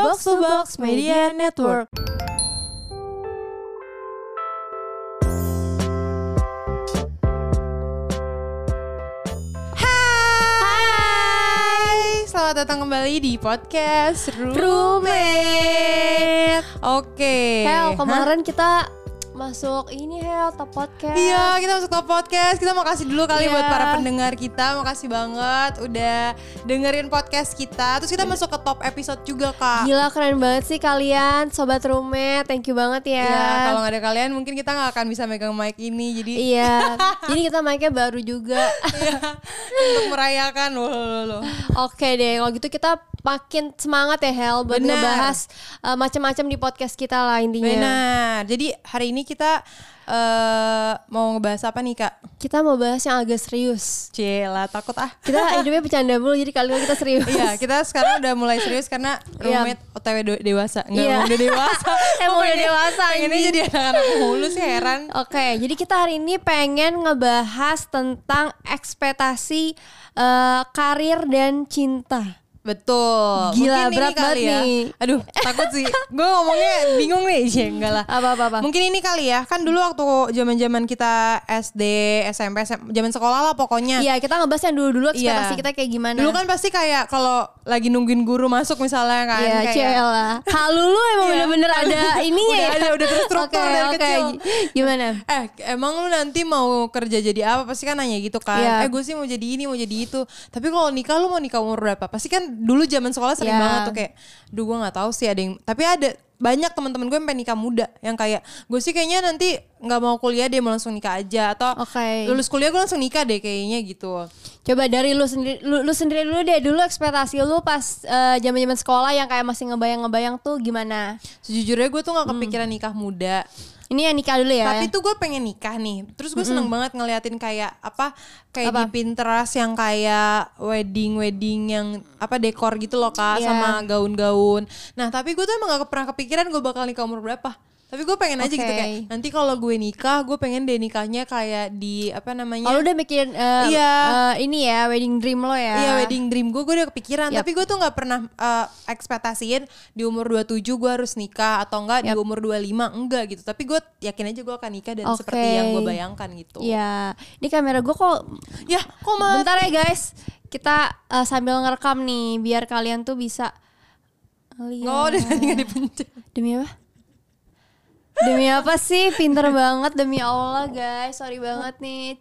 Box to Box Media Network. Hai, selamat datang kembali di podcast Roommate. Oke. Hel, Hah? kemarin kita masuk ini Hel, top podcast. Iya, kita masuk ke podcast. Kita mau kasih dulu kali Iya. buat para pendengar kita. Makasih banget udah dengerin podcast kita. Terus kita masuk ke top episode juga, Kak. Gila keren banget sih kalian, sobat roommate. Thank you banget ya. Iya, kalau nggak ada kalian mungkin kita nggak akan bisa megang mic ini. Jadi Iya. Jadi kita mic-nya baru juga. Iya, untuk merayakan loh, loh, loh. Oke deh, kalau gitu kita makin semangat ya Hel buat Benar. ngebahas uh, macam-macam di podcast kita lah intinya. Benar. Jadi hari ini kita eh mau ngebahas apa nih kak? Kita mau bahas yang agak serius. Cila takut ah. Kita hidupnya bercanda mulu, jadi kali ini kita serius. Iya, kita sekarang udah mulai serius karena Iya. roommate OTW de- dewasa. Enggak Iya. udah dewasa. Emang udah dewasa, Pengennya anjing. jadi anak-anak mulu sih heran. Oke, jadi kita hari ini pengen ngebahas tentang ekspektasi eh, karir dan cinta. Betul. Gila, Mungkin berat ini kali banget ya. nih. Aduh, takut sih. Gue ngomongnya bingung nih. Ya, enggak lah. Apa-apa-apa? Mungkin ini kali ya. Kan dulu waktu zaman-zaman kita SD, SMP, SM, zaman sekolah lah pokoknya. Iya, kita ngebahas yang dulu-dulu ekspektasi Iya. kita kayak gimana. Dulu kan pasti kayak kalau lagi nungguin guru masuk misalnya kan Iya, kayak cel lah. Halu lu emang Iya. bener-bener ada ininya Udah ya. ada, udah terstruktur Oke, dari oke. kecil. Gimana? Eh emang lu nanti mau kerja jadi apa Pasti kan nanya gitu kan Iya. Eh gue sih mau jadi ini mau jadi itu Tapi kalau nikah lu mau nikah umur berapa Pasti kan dulu zaman sekolah sering Iya. banget tuh kayak Duh gue gak tahu sih ada yang Tapi ada banyak teman-teman gue yang pengen nikah muda Yang kayak gue sih kayaknya nanti nggak mau kuliah deh mau langsung nikah aja Atau Oke. lulus kuliah gue langsung nikah deh kayaknya gitu Coba dari lu sendiri lu, lu sendiri dulu deh dulu ekspektasi lu pas eh, zaman-zaman sekolah yang kayak masih ngebayang-ngebayang tuh gimana? Sejujurnya gue tuh gak kepikiran nikah muda Ini yang nikah dulu ya. Tapi tuh gue pengen nikah nih. Terus gue seneng banget ngeliatin kayak apa kayak Apa? di Pinterest yang kayak wedding wedding yang apa dekor gitu loh kak Iya. sama gaun-gaun. Nah tapi gue tuh emang gak pernah kepikiran gue bakal nikah umur berapa. Tapi gue pengen aja gitu Oke. kayak nanti kalau gue nikah gue pengen deh nikahnya kayak di apa namanya? Kalau udah mikirin eh, Iya. eh, ini ya wedding dream lo ya. Iya wedding dream gue gue udah kepikiran Yap. tapi gue tuh nggak pernah eh, ekspektasiin di umur 27 gue harus nikah atau enggak di Yap. umur 25 enggak gitu tapi gue yakin aja gue akan nikah dan Oke. seperti yang gue bayangkan gitu Iya. Ini kamera gue kok ya kok mati Bentar ya guys, kita eh, sambil ngerekam nih biar kalian tuh bisa lihat. Oh, udah tadi nggak dipencet. Demi apa? Demi apa sih? Pinter banget demi Allah guys. Sorry banget nih.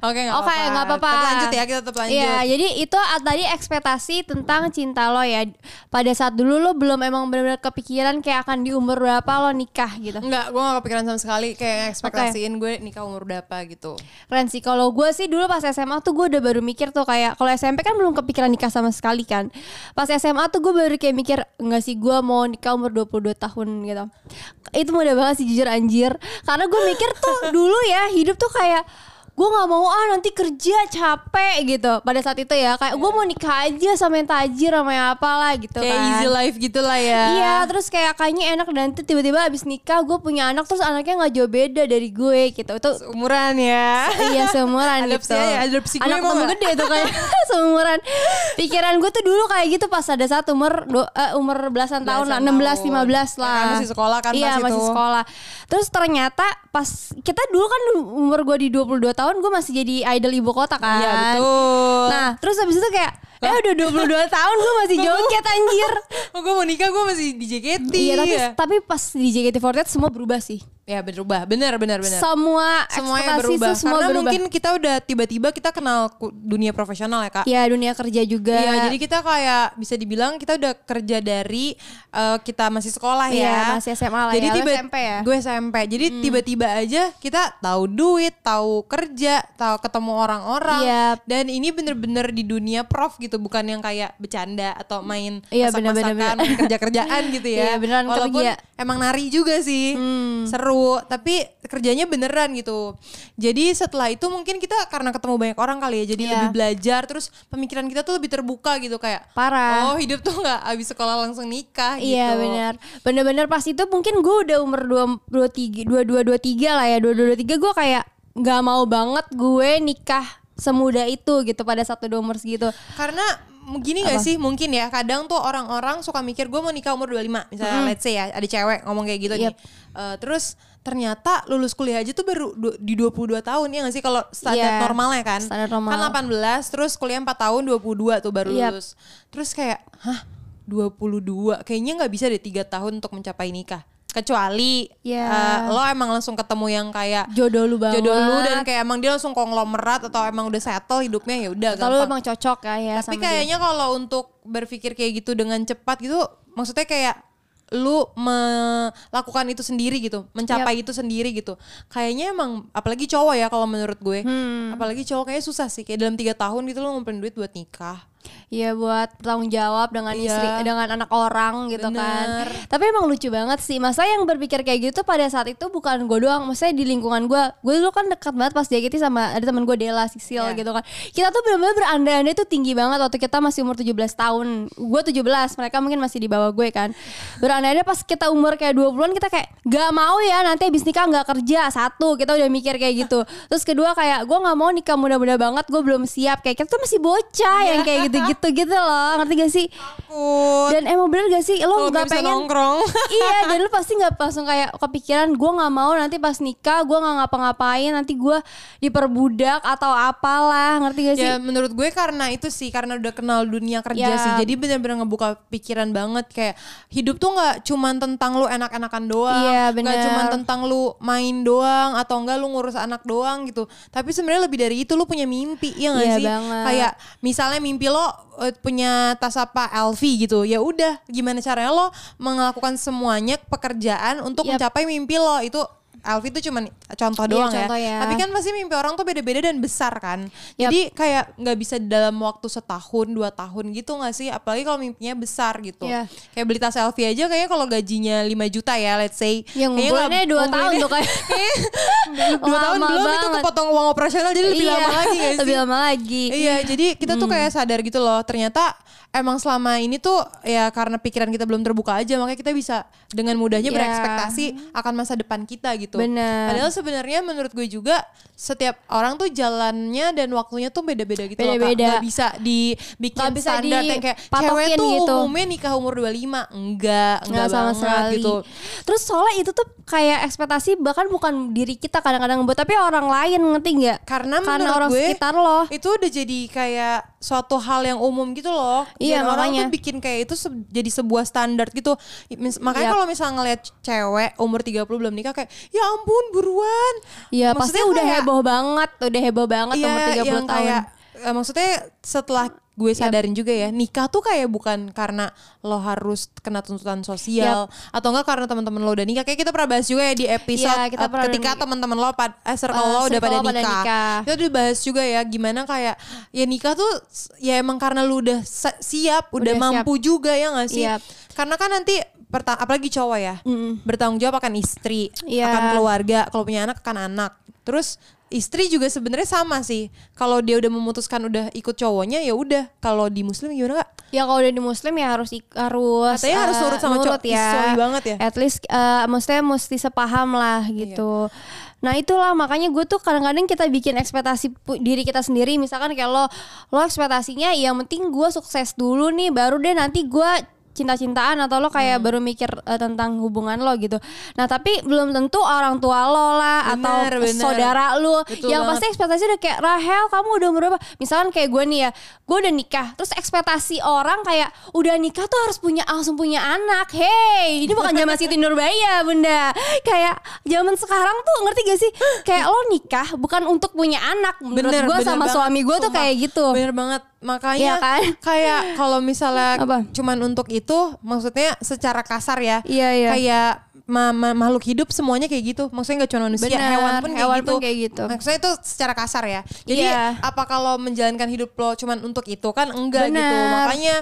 Oke, nggak apa-apa. nggak apa-apa. Tapi lanjut ya, kita tetap lanjut. Iya, jadi itu ah, tadi ekspektasi tentang cinta lo ya. Pada saat dulu lo belum emang benar-benar kepikiran kayak akan di umur berapa lo nikah gitu. Enggak, gue gak kepikiran sama sekali kayak ekspektasiin gue nikah umur berapa gitu. Keren sih. Kalau gue sih dulu pas SMA tuh gue udah baru mikir tuh kayak kalau SMP kan belum kepikiran nikah sama sekali kan. Pas SMA tuh gue baru kayak mikir enggak sih gue mau nikah umur 22 tahun gitu. Itu mudah banget sih jujur anjir. Karena gue mikir tuh dulu ya hidup tuh kayak gue nggak mau ah nanti kerja capek gitu pada saat itu ya kayak gue mau nikah aja sama yang tajir sama yang apalah gitu Kayak kan easy life gitu lah ya. Iya terus kayak kayaknya enak dan nanti tiba-tiba abis nikah gue punya anak terus anaknya nggak jauh beda dari gue gitu itu Umuran ya. iya seumuran gitu aja, adopsi gue anak nggak? gede tuh kayak seumuran pikiran gue tuh dulu kayak gitu pas ada saat umur do, eh, umur belasan tahun lah Belasan 16 tahun. 15 Ya lah kan, masih sekolah kan iya masih itu. sekolah terus ternyata pas kita dulu kan umur gue di 22 tahun gue masih jadi idol ibu kota kan Iya, betul. nah terus habis itu kayak eh udah 22 tahun gue masih joget anjir Oh, gue mau nikah gue masih di JKT. iya tapi ya. tapi pas di JKT48 semua berubah sih Ya berubah, benar benar benar. semua Semuanya berubah. semua Karena berubah mungkin kita udah tiba-tiba kita kenal dunia profesional ya kak. ya dunia kerja juga Iya, jadi kita kayak bisa dibilang kita udah kerja dari eh, kita masih sekolah Iya, ya. masih SMA lah jadi ya. Tiba SMP ya? Gue SMP. Jadi tiba-tiba aja kita tahu duit, tahu kerja, tahu ketemu orang-orang. Iya. Dan ini bener-bener di dunia prof gitu, bukan yang kayak bercanda atau main Iya, masak-masakan, kerja-kerjaan gitu ya. Iya, beneran Walaupun kerja. emang nari juga sih. Hmm. Seru, tapi kerjanya beneran gitu. Jadi setelah itu mungkin kita karena ketemu banyak orang kali ya, jadi Iya. lebih belajar terus pemikiran kita tuh lebih terbuka gitu kayak Parah. Oh hidup tuh nggak abis sekolah langsung nikah gitu. Iya benar. Bener-bener pas itu mungkin gue udah umur dua dua tiga dua dua dua tiga lah ya dua dua dua tiga gue kayak nggak mau banget gue nikah semudah itu gitu pada satu dua umur segitu. Karena gini gak sih mungkin ya kadang tuh orang-orang suka mikir gue mau nikah umur 25 misalnya let's say ya ada cewek ngomong kayak gitu nih Yep. Eh, terus ternyata lulus kuliah aja tuh baru du- di 22 tahun ya gak sih kalau standar Iya, normalnya kan standar normal. kan 18 terus kuliah 4 tahun 22 tuh baru Yep. lulus terus kayak hah 22 kayaknya nggak bisa deh tiga tahun untuk mencapai nikah kecuali Iya. eh, lo emang langsung ketemu yang kayak Jodoh lu banget. jodoh lu dan kayak emang dia langsung konglomerat atau emang udah settle hidupnya ya udah Kalau lu emang cocok ya, ya Tapi kayaknya kalau untuk berpikir kayak gitu dengan cepat gitu, maksudnya kayak lu melakukan itu sendiri gitu, mencapai itu sendiri gitu. Kayaknya emang apalagi cowok ya kalau menurut gue, Hmm. apalagi cowok kayaknya susah sih. Kayak dalam tiga tahun gitu lu ngumpulin duit buat nikah. Iya buat bertanggung jawab dengan Iya. istri dengan anak orang gitu Bener. kan. Tapi emang lucu banget sih. Masa yang berpikir kayak gitu pada saat itu bukan gue doang. Maksudnya di lingkungan gue. Gue dulu kan dekat banget pas JKT sama ada teman gue Dela Sisil Iya. gitu kan. Kita tuh benar-benar berandai-andai tuh tinggi banget waktu kita masih umur 17 tahun. Gue 17, mereka mungkin masih di bawah gue kan. Berandai-andai pas kita umur kayak 20-an kita kayak gak mau ya nanti abis nikah gak kerja. Satu, kita udah mikir kayak gitu. Terus kedua kayak gue gak mau nikah muda-muda banget. Gue belum siap. Kayak kita tuh masih bocah yang kayak gitu-gitu gitu loh. Ngerti gak sih? Takut. Dan emang bener gak sih lo nggak gak bisa pengen nongkrong. Iya dan lu pasti gak langsung kayak kepikiran Gue gak mau nanti pas nikah Gue gak ngapa-ngapain Nanti gue diperbudak Atau apalah Ngerti gak sih? Ya menurut gue karena itu sih karena udah kenal dunia kerja Ya. sih. Jadi benar-benar ngebuka pikiran banget kayak hidup tuh nggak cuman tentang lu enak-enakan doang, Iya, nggak bener. cuman tentang lu main doang atau enggak lu ngurus anak doang gitu. Tapi sebenarnya lebih dari itu lu punya mimpi ya nggak Iya sih? banget. Kayak misalnya mimpi lo eh, punya tas apa LV gitu. Ya udah, gimana caranya lo melakukan semuanya pekerjaan untuk Yap. mencapai mimpi lo itu LV itu cuman contoh Iya, doang contoh ya. ya. Tapi kan pasti mimpi orang tuh beda-beda dan besar kan. Yap. Jadi kayak nggak bisa dalam waktu setahun dua tahun gitu nggak sih? Apalagi kalau mimpinya besar gitu. Iya. Kayak beli tas LV aja kayaknya kalau gajinya 5 juta ya, let's say. Yang ngumpulinnya dua tahun tuh kayak dua tahun belum itu banget. kepotong uang operasional jadi lebih Iya, lama lagi gak sih? Lebih lama lagi Iya, jadi kita tuh kayak sadar gitu loh. Ternyata emang selama ini tuh ya karena pikiran kita belum terbuka aja makanya kita bisa dengan mudahnya Iya. berekspektasi akan masa depan kita gitu. Bener. Padahal sebenarnya menurut gue juga setiap orang tuh jalannya dan waktunya tuh beda-beda gitu loh. Kak. Beda-beda. Nggak bisa dibikin Nggak bisa standar yang kayak cewek tuh gitu. umumnya nikah umur 25. Enggak, enggak Nggak sama banget sekali gitu. Terus soalnya itu tuh kayak ekspektasi bahkan bukan diri kita kadang-kadang buat tapi orang lain ngerti nggak? Karena Karena menurut orang gue sekitar lo. itu udah jadi kayak suatu hal yang umum gitu loh. Iya, Dan orang makanya. tuh bikin kayak itu se- jadi sebuah standar gitu. Mis- Makanya Yap. kalau misalnya ngeliat cewek umur 30 belum nikah kayak ya ampun buruan. Iya pasti udah kayak- heboh banget, udah heboh banget Iya, umur 30 yang tahun. kayak eh, maksudnya setelah gue sadarin juga ya nikah tuh kayak bukan karena lo harus kena tuntutan sosial atau enggak karena teman-teman lo udah nikah kayak kita pernah bahas juga ya di episode Iya, kita pernah ketika teman-teman lo pad, eh, circle Eh, lo udah pada lo pada nikah. nikah. kita udah bahas juga ya gimana kayak ya nikah tuh ya emang karena lu udah siap udah, Udah mampu juga ya gak sih Siap. karena kan nanti apalagi cowok ya bertanggung jawab akan istri Iya. akan keluarga kalau punya anak akan anak terus istri juga sebenarnya sama sih kalau dia udah memutuskan udah ikut cowoknya ya udah kalau di muslim gimana kak Ya kalau udah di muslim ya harus harus Katanya harus eh, nurut sama cowok. Ih, sorry banget ya. At least eh, maksudnya mesti sepaham lah gitu. Nah itulah makanya gue tuh kadang-kadang kita bikin ekspektasi diri kita sendiri misalkan kayak lo lo ekspektasinya yang penting gue sukses dulu nih baru deh nanti gue cinta-cintaan atau lo kayak Hmm. baru mikir eh, tentang hubungan lo gitu. Nah tapi belum tentu orang tua lo lah Bener, atau bener. saudara lo Betul yang banget. pasti ekspektasi udah kayak Rahel kamu udah umur berapa misalkan kayak gue nih ya gue udah nikah terus ekspektasi orang kayak udah nikah tuh harus punya langsung punya anak hey ini bukan zaman Siti Nurbaya bunda kayak zaman sekarang tuh ngerti gak sih kayak lo nikah bukan untuk punya anak menurut gue sama banget. suami gue tuh kayak gitu Bener banget. Makanya Iya kan? kayak kalau misalnya Apa? cuman untuk itu maksudnya secara kasar ya. Iya, iya. Kayak ma- ma- makhluk hidup semuanya kayak gitu. Maksudnya nggak cuma manusia, Bener, hewan pun kayak hewan gitu. pun kayak gitu. Maksudnya itu secara kasar ya. Jadi Iya. apa kalau menjalankan hidup lo cuman untuk itu kan enggak gitu. Bener. Makanya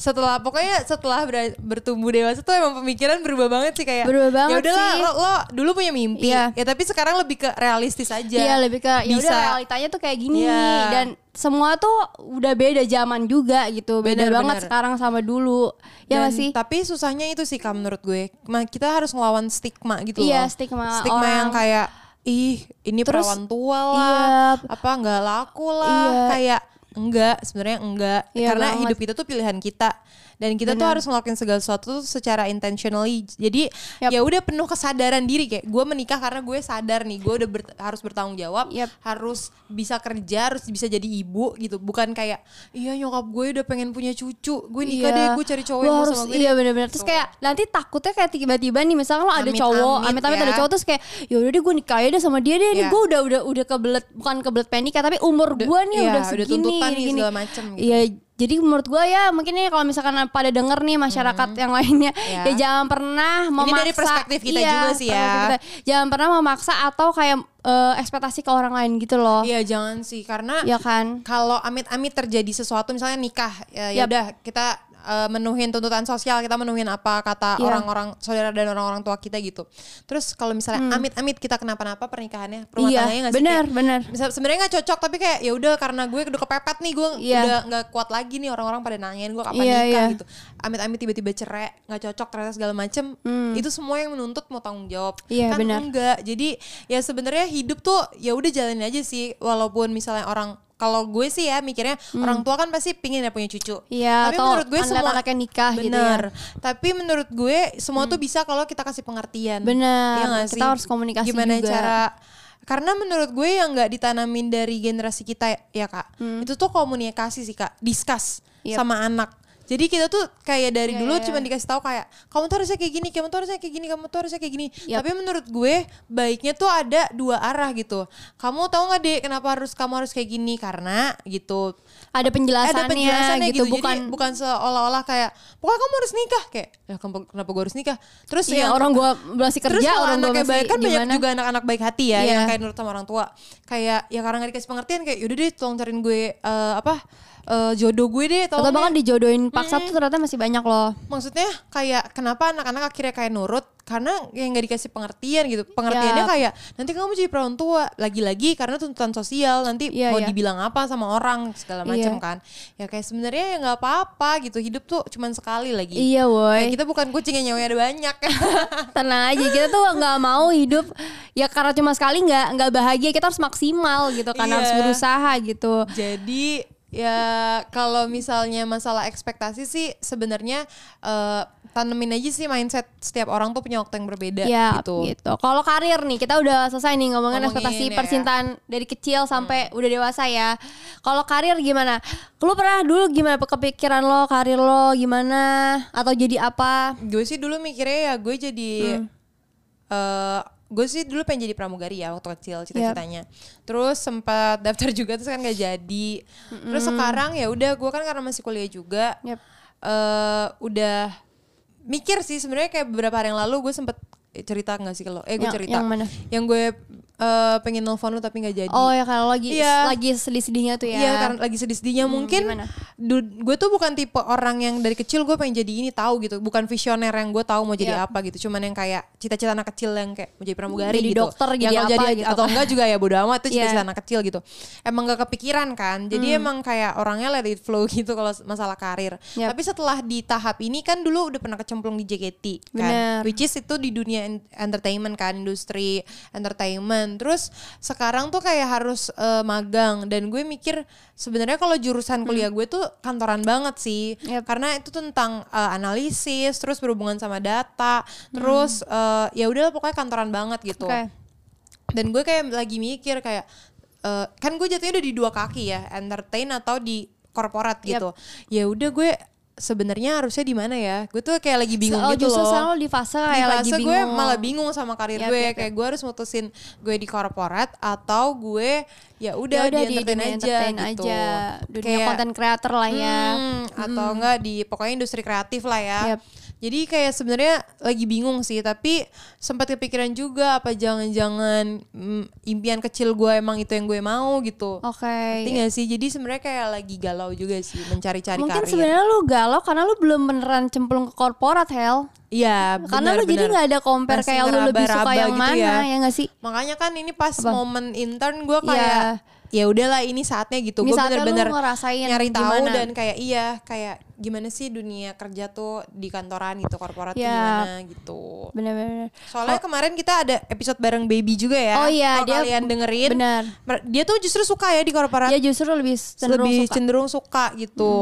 setelah pokoknya setelah ber- bertumbuh dewasa tuh emang pemikiran berubah banget sih kayak. Berubah banget ya udahlah sih. lo, lo dulu punya mimpi. Iya. Ya tapi sekarang lebih ke realistis aja. Iya lebih ke ya udah realitanya tuh kayak gini Iya. dan semua tuh udah beda zaman juga gitu beda Bener, banget bener. sekarang sama dulu ya Dan- gak sih Tapi susahnya itu sih Kak menurut gue. Kita harus ngelawan stigma gitu Iya, loh. stigma Stigma orang. yang kayak ih ini Terus, perawan tua lah, iya. apa nggak laku lah, Iya. kayak enggak sebenarnya enggak Iya karena banget. hidup itu tuh pilihan kita dan kita tuh Benar. harus ngelakuin segala sesuatu tuh secara intentionally jadi Yap. ya udah penuh kesadaran diri kayak gue menikah karena gue sadar nih gue udah ber- harus bertanggung jawab Yap. harus bisa kerja harus bisa jadi ibu gitu bukan kayak iya nyokap gue udah pengen punya cucu gue nikah deh gue cari cowok yang harus, sama gue Iya bener-bener Terus kayak nanti takutnya kayak tiba-tiba nih Misalkan lo ada Amit-amit cowok Amit-amit ya. ada cowok Terus kayak yaudah deh gue nikah aja deh sama dia deh Iya. gue udah udah udah kebelet Bukan kebelet panik ya Tapi umur gue nih iya, udah udah segini nih gini. segala macem gitu. Iya jadi menurut gue ya mungkin nih kalau misalkan pada denger nih masyarakat yang lainnya Hmm. Iya. ya jangan pernah memaksa dari perspektif kita Iya, juga sih ya. kita. jangan pernah memaksa atau kayak eh, ekspektasi ke orang lain gitu loh iya jangan sih karena ya kan kalau amit-amit terjadi sesuatu misalnya nikah ya ya Yap. udah kita uh, menuhin tuntutan sosial kita menuhin apa kata Iya. orang-orang saudara dan orang-orang tua kita gitu terus kalau misalnya amit-amit kita kenapa-napa pernikahannya rumah Hmm. Tangganya nggak sih benar, sebenarnya nggak cocok tapi kayak ya udah karena gue udah kepepet nih gue Iya. udah nggak kuat lagi nih orang-orang pada nanyain gue kapan Iya, nikah iya. gitu amit-amit tiba-tiba cerai nggak cocok ternyata segala macem itu semua yang menuntut mau tanggung jawab Hmm. Iya, kan benar. enggak jadi ya sebenarnya hidup tuh ya udah jalanin aja sih walaupun misalnya orang kalau gue sih ya mikirnya orang tua kan pasti pingin ya punya cucu Hmm. Iya, tapi atau menurut gue ngeliat semua anaknya nikah gitu ya. bener tapi menurut gue semua tuh bisa kalau kita kasih pengertian Bener, Iya nggak kita sih? harus komunikasi gimana juga. cara karena menurut gue yang nggak ditanamin dari generasi kita ya kak itu tuh komunikasi sih kak discuss Hmm. Yep. sama anak jadi kita tuh kayak dari Iya, dulu iya, cuma iya. dikasih tahu kayak kamu tuh harusnya kayak gini, kamu tuh harusnya kayak gini, kamu tuh harusnya kayak gini. Yap. Tapi menurut gue baiknya tuh ada dua arah gitu. Kamu tahu nggak dek kenapa harus kamu harus kayak gini karena gitu. ada penjelasannya, ada penjelasannya gitu, gitu, bukan Jadi bukan seolah-olah kayak pokoknya kamu harus nikah kayak ya kenapa, gue harus nikah terus Iya, yang orang gua masih kerja, terus orang anaknya masih baik kan banyak gimana. juga anak-anak baik hati ya Iya. yang kayak nurut sama orang tua kayak ya karena gak dikasih pengertian kayak yaudah deh tolong cariin gue eh, apa eh, jodoh gue deh atau tolong bahkan dijodohin paksa tuh ternyata masih banyak loh. maksudnya kayak kenapa anak-anak akhirnya kayak nurut karena yang nggak dikasih pengertian gitu pengertiannya Yap. kayak nanti kamu jadi perawan tua lagi-lagi karena tuntutan sosial nanti Iya, mau iya. dibilang apa sama orang segala macam Iya. kan ya kayak sebenarnya ya nggak apa-apa gitu hidup tuh cuman sekali lagi Iya, Kayak woi. kita bukan kucing yang nyawanya ada banyak Tenang aja, kita tuh nggak mau hidup ya karena cuma sekali nggak nggak bahagia, kita harus maksimal gitu kan, Iya. harus berusaha gitu. Jadi ya kalau misalnya masalah ekspektasi sih sebenarnya eh, tanemin aja sih mindset setiap orang tuh punya waktu yang berbeda Ya gitu. gitu. Kalau karir nih kita udah selesai nih ngomongin, Ngomongin, ekspektasi ya. percintaan dari kecil sampai udah dewasa ya. Kalau karir gimana? Lu pernah dulu gimana kepikiran lo karir lo gimana atau jadi apa? Gue sih dulu mikirnya ya gue jadi Hmm. eh gue sih dulu pengen jadi pramugari ya waktu kecil cita-citanya. Terus sempat daftar juga terus kan gak jadi. Terus sekarang ya udah gue kan karena masih kuliah juga. Yap. eh udah mikir sih sebenarnya kayak beberapa hari yang lalu gue sempet cerita nggak sih kalau eh gue Yang- cerita yang mana? yang gue eh, pengen nelfon lu tapi nggak jadi Oh ya kalau lagi Iya. lagi sedih-sedihnya tuh ya. Iya karena lagi sedih-sedihnya mungkin gimana? du- gue tuh bukan tipe orang yang dari kecil gue pengen jadi ini tahu gitu bukan visioner yang gue tahu mau jadi Iya. apa gitu cuman yang kayak cita-cita anak kecil yang kayak mau jadi pramugari Jadi gitu dokter, Yang jadi apa gitu atau enggak juga ya bodo amat itu cita-cita Iya. Hmm. anak kecil gitu emang gak kepikiran kan jadi emang kayak orangnya let it flow gitu kalau masalah karir Yap. tapi setelah di tahap ini kan dulu udah pernah kecemplung di JKT kan Bener. which is itu di dunia en- entertainment kan industri entertainment terus sekarang tuh kayak harus eh, magang. Dan gue mikir sebenarnya kalau jurusan kuliah gue tuh kantoran banget sih. Yap. karena itu tentang eh, analisis terus berhubungan sama data terus eh, ya udahlah pokoknya kantoran banget gitu. Oke. dan gue kayak lagi mikir kayak eh, kan gue jatuhnya udah di dua kaki ya entertain atau di korporat gitu. Ya udah gue sebenarnya harusnya di mana ya gue tuh kayak lagi bingung oh, gitu justru loh lo di fase di kayak lagi fase bingung. gue malah bingung sama karir Yap, gue yap, kayak gue harus mutusin gue di korporat atau gue ya udah Ya di, entertain aja entertain gitu aja. Dunia Kayak, konten creator lah ya. hmm, atau enggak di pokoknya industri kreatif lah ya Yap. Jadi kayak sebenarnya lagi bingung sih tapi sempat kepikiran juga apa jangan-jangan mm, impian kecil gue emang itu yang gue mau gitu Oke. Ngerti gak sih? Jadi sebenarnya kayak lagi galau juga sih mencari-cari Mungkin karir. sebenarnya lu galau karena lu belum beneran cemplung ke korporat Hel. Iya, Karena lu jadi nggak ada compare Masih kayak lu lebih suka yang gitu mana ya. ya nggak sih? Makanya kan ini pas momen intern gue Iya. kayak ya udahlah ini saatnya gitu gue bener-bener ngerasain nyari tahu gimana. dan kayak iya kayak gimana sih dunia kerja tuh di kantoran gitu korporat Ya. gimana gitu Bener-bener. soalnya kemarin kita ada episode bareng baby juga ya Oh iya, dia- kalian dengerin benar. mer- dia tuh justru suka ya di korporat Dia justru lebih cenderung lebih suka. Hmm. cenderung suka gitu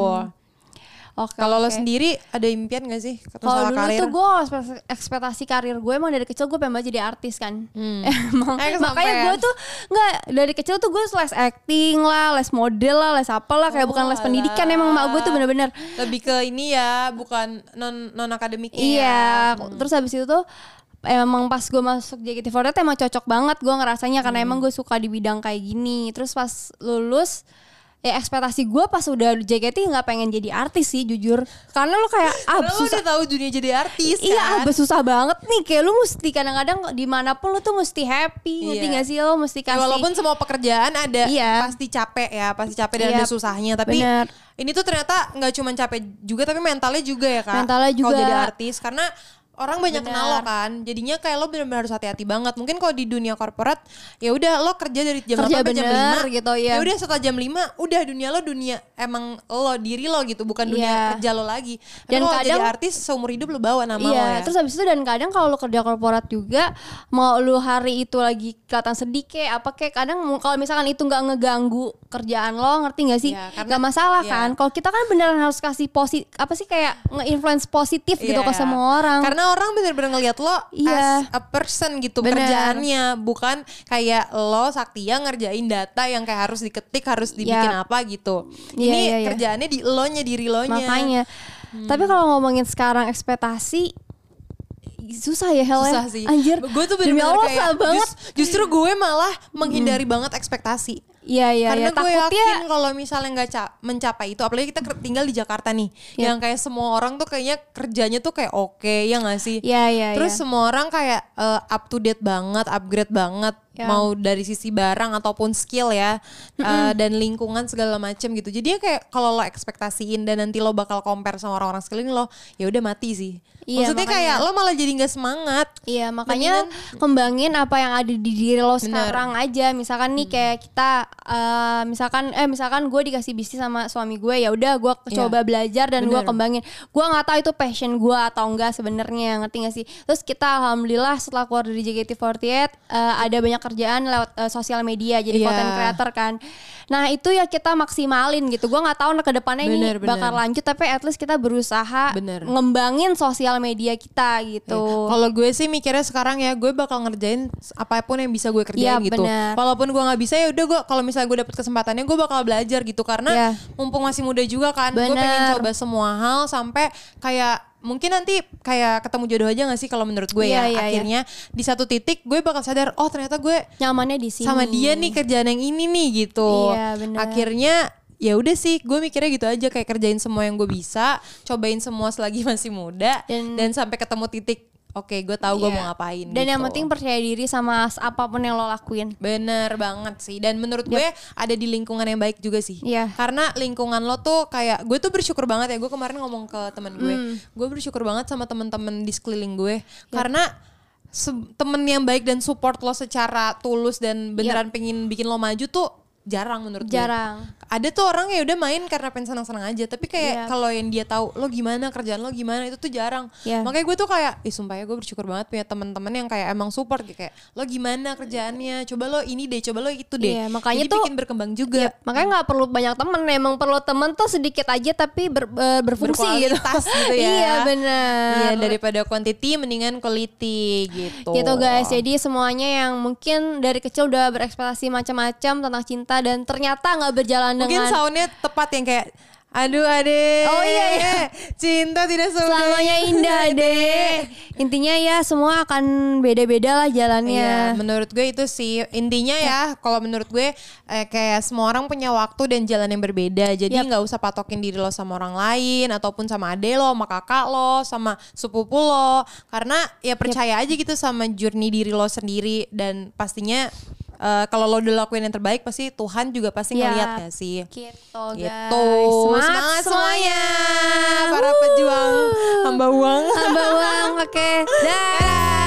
Oke, kalau lo oke. sendiri ada impian gak sih Kalau dulu karir tuh gue ekspektasi karir gue emang dari kecil gue pengen jadi artis kan. Emang Eh, makanya gue tuh nggak dari kecil tuh gue les acting lah, les model lah, les apa lah kayak Oh, bukan les alah. pendidikan emang mak gue tuh bener-bener. lebih ke ini ya bukan non non akademiknya ya. Iya, terus habis itu tuh emang pas gue masuk JKT48 emang cocok banget gue ngerasanya karena emang gue suka di bidang kayak gini. Terus pas lulus ya ekspektasi gue pas udah JKT nggak pengen jadi artis sih jujur karena lu kayak ah Karena lo susah udah tahu dunia jadi artis Iya, kan abis susah banget nih. Kayak lu mesti kadang-kadang di mana pun lu tuh mesti happy, ngerti Iya. gak sih lo mesti Ya, kasih. walaupun semua pekerjaan ada Iya. pasti capek ya, pasti capek dan Iya, ada susahnya. Tapi bener. ini tuh ternyata nggak cuma capek juga, tapi mentalnya juga ya kak. Mentalnya Kalau juga. jadi artis, karena orang banyak Bener. kenal lo kan. Jadinya kayak lo benar-benar harus hati-hati banget. Mungkin kalau di dunia korporat, ya udah lo kerja dari jam Kerja 8 sampai jam bener 5 gitu, iya. Ya udah setelah jam 5 udah dunia lo dunia emang lo diri lo gitu, bukan dunia Iya. kerja lo lagi. Dan Dan kalau jadi kadang- artis seumur hidup lo bawa nama lo Iya, ya. terus habis itu dan kadang kalau lu kerja korporat juga mau lu hari itu lagi kelihatan sedih kayak apa kayak kadang kalau misalkan itu nggak ngeganggu kerjaan lo, ngerti nggak sih? Iya, karena- Nggak masalah iya. kan? Kalau kita kan beneran harus kasih posi apa sih kayak nge-influence positif gitu ke Iya. semua orang. Karena orang bener-bener ngeliat lo Iya. as a person gitu Bener. kerjaannya, bukan kayak lo Saktia ngerjain data yang kayak harus diketik, harus dibikin Iya. apa gitu. Iya, Ini iya, iya. kerjaannya di lo nya diri lo nya. Makanya. Hmm. Tapi kalau ngomongin sekarang ekspektasi susah ya Hel ya. Susah sih. Anjir. Gue tuh bener-bener kayak susah banget. jus- justru gue malah menghindari banget ekspektasi. Iya iya Karena iya. gue Takutnya yakin kalau misalnya nggak ca- mencapai itu, apalagi kita tinggal di Jakarta nih, Yap. yang kayak semua orang tuh kayaknya kerjanya tuh kayak oke, ya nggak sih? Iya iya Terus iya. semua orang kayak eh, up to date banget, upgrade banget, Ya. mau dari sisi barang ataupun skill ya, eh, dan lingkungan segala macem gitu. Jadi ya kayak kalau lo ekspektasiin dan nanti lo bakal compare sama orang-orang sekeliling lo, ya udah mati sih. Iya, Maksudnya makanya. kayak lo malah jadi nggak semangat. Iya makanya kembangin apa yang ada di diri lo sekarang aja. Misalkan nih kayak kita eh, misalkan eh misalkan gue dikasih bisnis sama suami gue ya udah gue Iya. coba belajar dan gue kembangin. Gue nggak tahu itu passion gue atau enggak sebenarnya ngerti gak sih? Terus kita alhamdulillah setelah keluar dari JKT48 eh, ada banyak kerjaan lewat eh, sosial media jadi Iya. content creator kan. Nah itu ya kita maksimalin gitu. Gue nggak tahu ke depannya ini bener. bakal lanjut tapi at least kita berusaha Bener. ngembangin sosial media kita gitu. Kalau gue sih mikirnya sekarang ya gue bakal ngerjain apa pun yang bisa gue kerjain Iya, gitu. benar. Walaupun gue nggak bisa ya udah gue kalau misalnya gue dapet kesempatannya gue bakal belajar gitu karena Iya. mumpung masih muda juga kan. Gue pengen coba semua hal sampai kayak mungkin nanti kayak ketemu jodoh aja gak sih kalau menurut gue Iya, ya. iya, iya. Akhirnya di satu titik gue bakal sadar oh ternyata gue nyamannya di sini. sama dia nih kerjaan yang ini nih gitu. Iya, benar. Akhirnya ya udah sih gue mikirnya gitu aja kayak kerjain semua yang gue bisa, cobain semua selagi masih muda Dan- dan, sampai ketemu titik oke gue tahu gue Iya. mau ngapain Dan yang gitu. penting percaya diri sama apa pun yang lo lakuin. Bener banget sih Dan menurut gue ada di lingkungan yang baik juga sih Iya. Karena lingkungan lo tuh kayak Gue tuh bersyukur banget ya Gue kemarin ngomong ke temen gue Hmm. Gue bersyukur banget sama temen-temen di sekeliling gue Iya. Karena temen yang baik dan support lo secara tulus Dan beneran pengen bikin lo maju tuh jarang menurut gue Jarang. Ada tuh orang ya udah main karena pengen senang-senang aja tapi kayak Iya. kalau yang dia tahu lo gimana kerjaan lo gimana itu tuh jarang Iya. makanya gue tuh kayak ih sumpah ya gue bersyukur banget punya teman-teman yang kayak emang support gitu kayak lo gimana kerjaannya coba lo ini deh coba lo itu deh Iya, makanya Jadi tuh- bikin berkembang juga Iya, makanya nggak perlu banyak temen, emang perlu temen tuh sedikit aja tapi ber- ber- berfungsi gitu. gitu ya iya benar. iya daripada quantity mendingan quality gitu gitu guys. Jadi semuanya yang mungkin dari kecil udah berekspektasi macam-macam tentang cinta dan ternyata nggak berjalan mungkin soundnya tepat yang kayak aduh ade Oh, iya, iya. cinta tidak selamanya selamanya indah deh. Intinya ya semua akan beda-beda lah jalannya. Iya, menurut gue itu sih intinya ya. Kalau menurut gue eh, kayak semua orang punya waktu dan jalan yang berbeda. Jadi nggak usah patokin diri lo sama orang lain ataupun sama ade lo, sama kakak lo, sama sepupu lo. Karena ya percaya aja gitu sama journey diri lo sendiri dan pastinya eh, kalau lo udah lakuin yang terbaik pasti Tuhan juga pasti Yap. ngeliat gak sih. Gitu Gitu. guys. Semangat semuanya. Para pejuang hamba uang. Hamba uang. Oke. Dah.